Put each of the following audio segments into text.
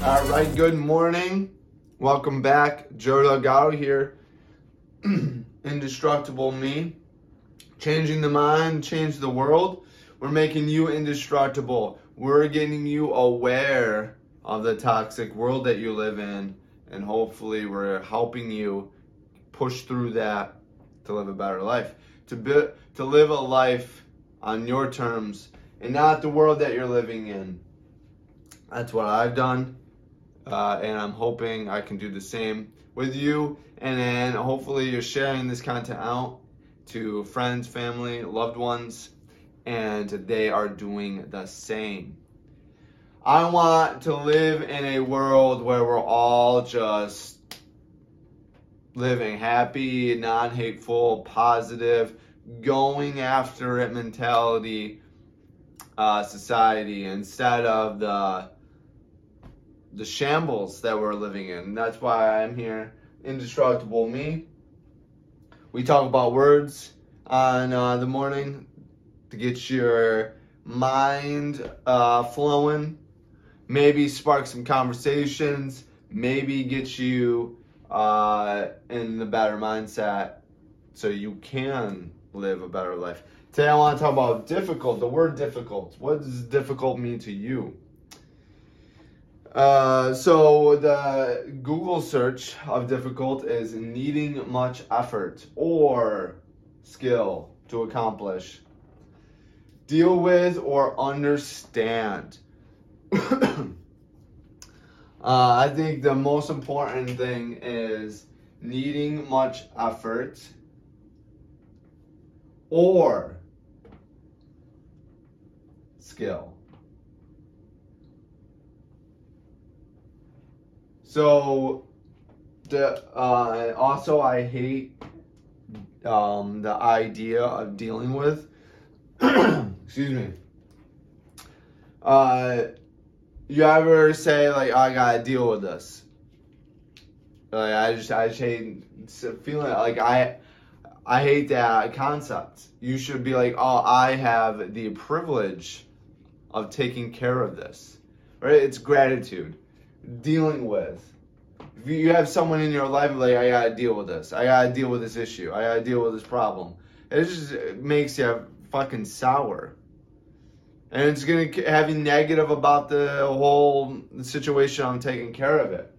good morning. Welcome back. Joe Delgado here. Indestructible me. Changing the mind, change the world. We're making you indestructible. We're getting you aware of the toxic world that you live in, and hopefully, we're helping you push through that to live a better life. To be, to live a life on your terms and not the world that you're living in. That's what I've done, uh, and I'm hoping I can do the same with you. And then hopefully, you're sharing this content out to friends, family, loved ones, and they are doing the same. I want to live in a world where we're all just living happy, non hateful, positive, going after it mentality uh, society instead of the the shambles that we're living in. That's why I'm here. Indestructible me. We talk about words on uh, the morning to get your mind uh, flowing, maybe spark some conversations, maybe get you uh, in the better mindset so you can live a better life. Today I want to talk about difficult, the word difficult. What does difficult mean to you? Uh, so the Google search of difficult is needing much effort or skill to accomplish. Deal with or understand. uh, I think the most important thing is needing much effort or skill. So, the uh, also I hate um, the idea of dealing with. excuse me. Uh, you ever say like, I gotta deal with this? Like I just I just hate feeling like I I hate that concept. You should be like, oh, I have the privilege of taking care of this. Right? It's gratitude dealing with. If you have someone in your life like I gotta deal with this, I gotta deal with this issue, I gotta deal with this problem. It just makes you fucking sour, and it's gonna have you negative about the whole situation. I'm taking care of it.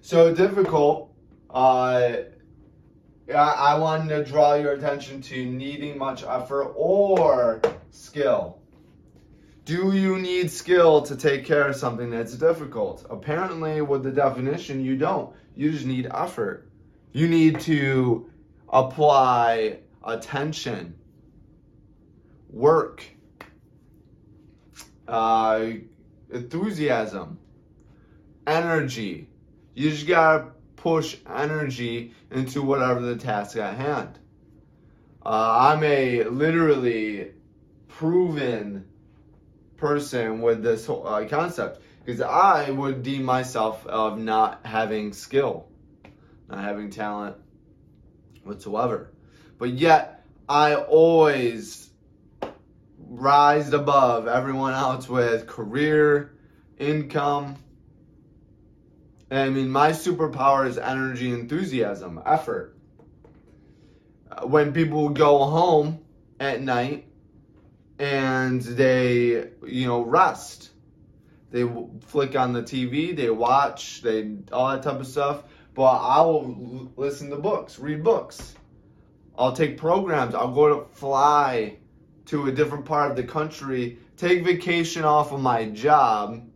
So difficult. Uh, I wanted to draw your attention to needing much effort or skill. Do you need skill to take care of something that's difficult? Apparently, with the definition, you don't. You just need effort. You need to apply attention, work, uh, enthusiasm, energy. You just gotta push energy into whatever the task at hand. Uh, I'm a literally proven person with this whole, uh, concept because I would deem myself of not having skill, not having talent whatsoever. But yet, I always rised above everyone else with career, income. And I mean, my superpower is energy, enthusiasm, effort. When people go home at night and they, you know, rest. They flick on the TV, they watch, they all that type of stuff. But I will listen to books, read books. I'll take programs. I'll go to fly to a different part of the country, take vacation off of my job,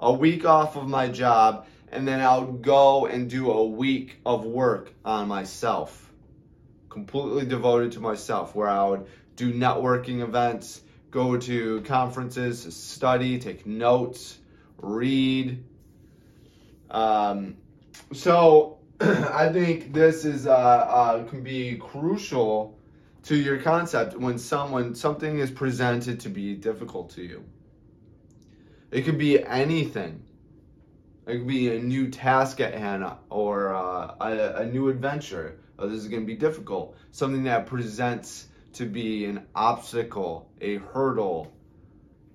a week off of my job, and then I'll go and do a week of work on myself. Completely devoted to myself, where I would do networking events, go to conferences, study, take notes, read. Um, so I think this is uh, uh, can be crucial to your concept when someone something is presented to be difficult to you. It could be anything. It could be a new task at hand or uh, a, a new adventure. Oh, this is going to be difficult. Something that presents to be an obstacle, a hurdle,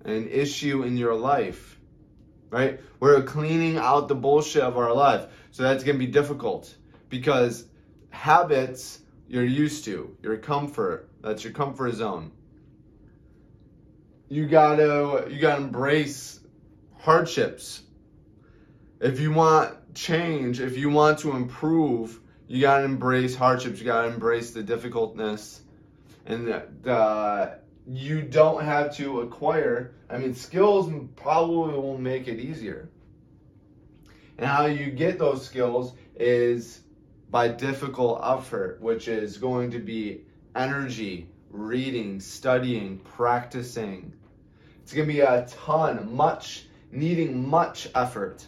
an issue in your life. right? We're cleaning out the bullshit of our life. So that's going to be difficult because habits you're used to, your comfort, that's your comfort zone. You got to you got to embrace hardships. If you want change, if you want to improve, you got to embrace hardships, you got to embrace the difficultness and you don't have to acquire. I mean, skills probably will make it easier. And how you get those skills is by difficult effort, which is going to be energy, reading, studying, practicing. It's going to be a ton, much, needing much effort.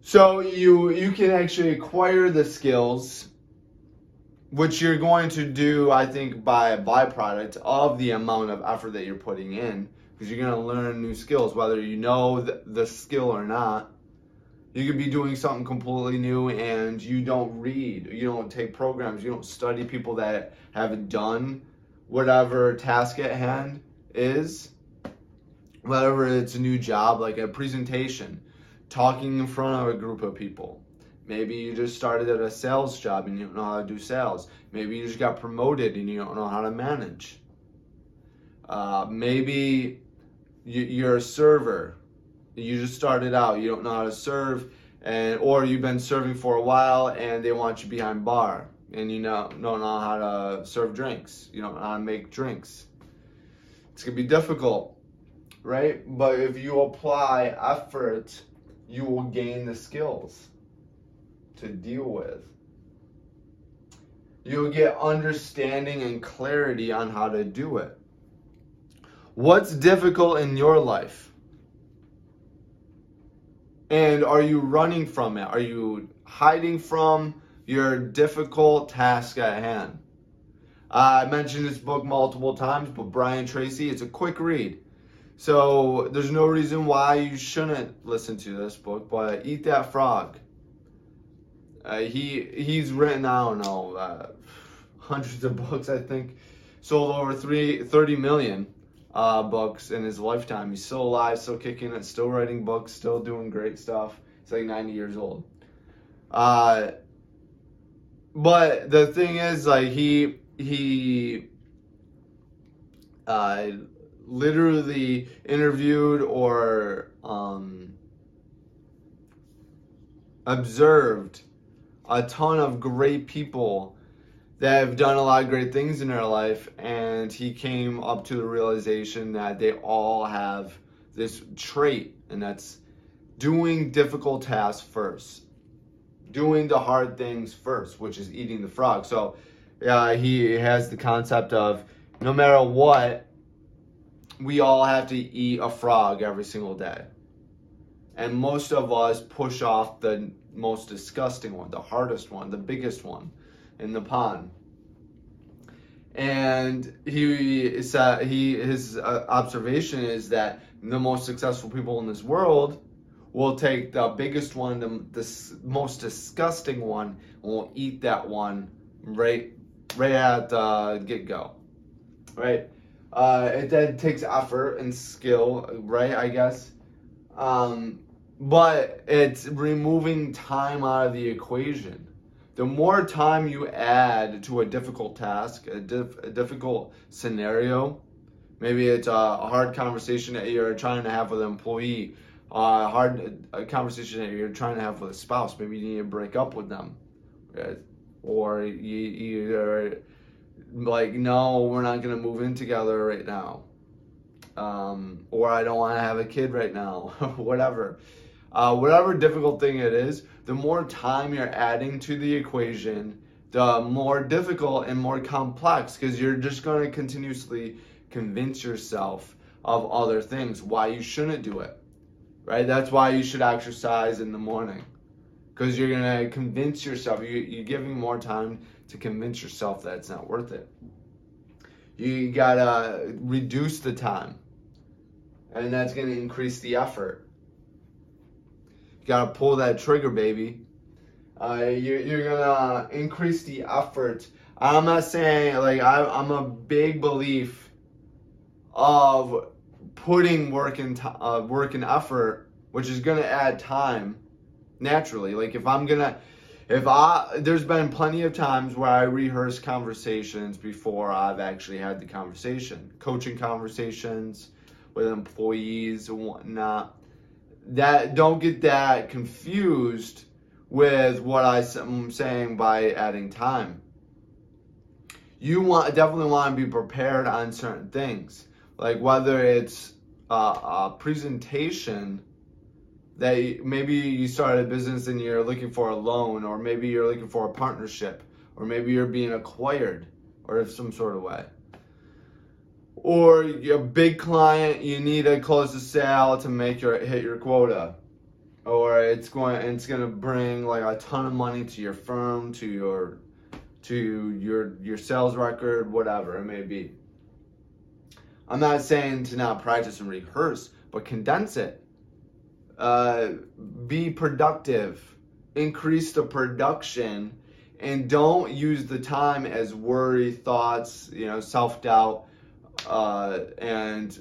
So you you can actually acquire the skills which you're going to do, I think, by a byproduct of the amount of effort that you're putting in, because you're going to learn new skills, whether you know the, the skill or not. You could be doing something completely new and you don't read, you don't take programs, you don't study people that have done whatever task at hand is, whatever it's a new job, like a presentation, talking in front of a group of people Maybe you just started at a sales job and you don't know how to do sales. Maybe you just got promoted and you don't know how to manage. Uh, maybe you, are a server. You just started out. You don't know how to serve, and or you've been serving for a while and they want you behind bar and you know don't know how to serve drinks. You don't know how to make drinks. It's gonna be difficult, right? But if you apply effort, you will gain the skills to deal with. You'll get understanding and clarity on how to do it. What's difficult in your life? And are you running from it? Are you hiding from your difficult task at hand? Uh, I mentioned this book multiple times, but Brian Tracy, it's a quick read. So there's no reason why you shouldn't listen to this book, but Eat That Frog. Uh, he he's written I don't know uh, hundreds of books. I think sold over three, 30 million uh, books in his lifetime. He's still alive, still kicking it, still writing books, still doing great stuff. He's like 90 years old. Uh, but the thing is, like he he uh, literally interviewed or um, observed a ton of great people that have done a lot of great things in their life and he came up to the realization that they all have this trait and that's doing difficult tasks first doing the hard things first which is eating the frog. So uh, he has the concept of no matter what we all have to eat a frog every single day. And most of us push off the most disgusting one, the hardest one, the biggest one in the pond. And he said he his uh, observation is that the most successful people in this world will take the biggest one, the, the most disgusting one, and will eat that one right right at the get go, right? Uh, it then takes effort and skill, right? I guess. Um, but it's removing time out of the equation. The more time you add to a difficult task, a, a difficult scenario, maybe it's a hard conversation that you're trying to have with an employee, a hard a conversation that you're trying to have with a spouse. Maybe you need to break up with them, or you're like, no, we're not gonna move in together right now, um, or I don't want to have a kid right now, whatever uh, whatever difficult thing it is, the more time you're adding to the equation, the more difficult and more complex because you're just going to continuously convince yourself of other things why you shouldn't do it. Right? That's why you should exercise in the morning because you're going to convince yourself, you, you're giving more time to convince yourself that it's not worth it. You got to reduce the time, and that's going to increase the effort gotta pull that trigger, baby. Uh, you're, you're gonna increase the effort. I'm not saying like I, I'm a big belief of putting work and uh, work and effort which is to add time naturally. Like if I'm to if I there's been plenty of times where I rehearse conversations before I've actually had the conversation, coaching conversations with employees and whatnot. That don't get that confused with what I'm saying by adding time. You want definitely want to be prepared on certain things, like whether it's a, a presentation that maybe you started a business and you're looking for a loan, or maybe you're looking for a partnership, or maybe you're being acquired, or some sort of way. Or you're a big client, you need to close the sale to make your hit your quota, or it's going it's to bring like a ton of money to your firm, to your to your your sales record, whatever it may be. I'm not saying to not practice and rehearse, but condense it. Uh, be productive, increase the production, and don't use the time as worry, thoughts, you know, self doubt, uh, and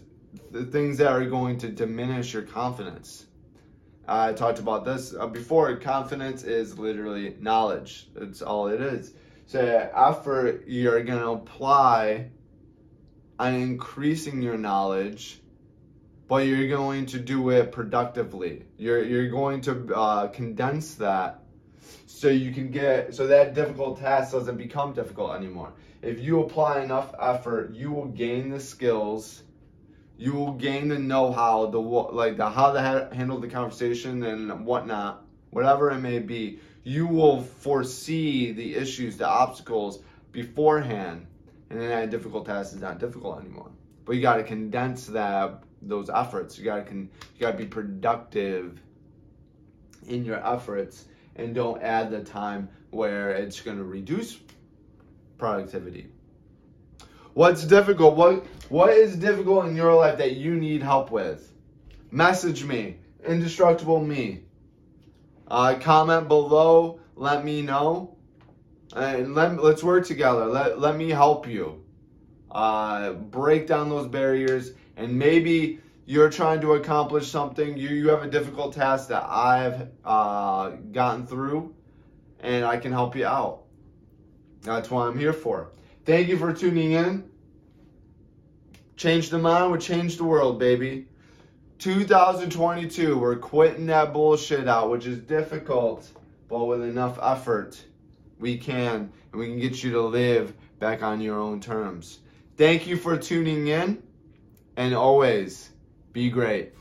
the things that are going to diminish your confidence. I talked about this uh, before. Confidence is literally knowledge. That's all it is. So effort you're going to apply on increasing your knowledge but you're going to do it productively. You're you're going to uh, condense that so you can get so that difficult task doesn't become difficult anymore. If you apply enough effort, you will gain the skills. You will gain the know-how, the like the how to ha- handle the conversation and whatnot, whatever it may be. You will foresee the issues, the obstacles beforehand, and then that difficult task is not difficult anymore. But you got to condense that those efforts. You gotta can you gotta be productive in your efforts and don't add the time where it's gonna reduce productivity. What's difficult? What what is difficult in your life that you need help with? Message me, indestructible me. Uh, comment below. Let me know, and let let's work together. Let let me help you. Uh, break down those barriers and maybe you're trying to accomplish something, you, you have a difficult task that I've uh, gotten through, and I can help you out. That's what I'm here for. Thank you for tuning in. Change the mind would change the world, baby. 2022, we're quitting that bullshit out, which is difficult, but with enough effort, we can, and we can get you to live back on your own terms. Thank you for tuning in. And always be great.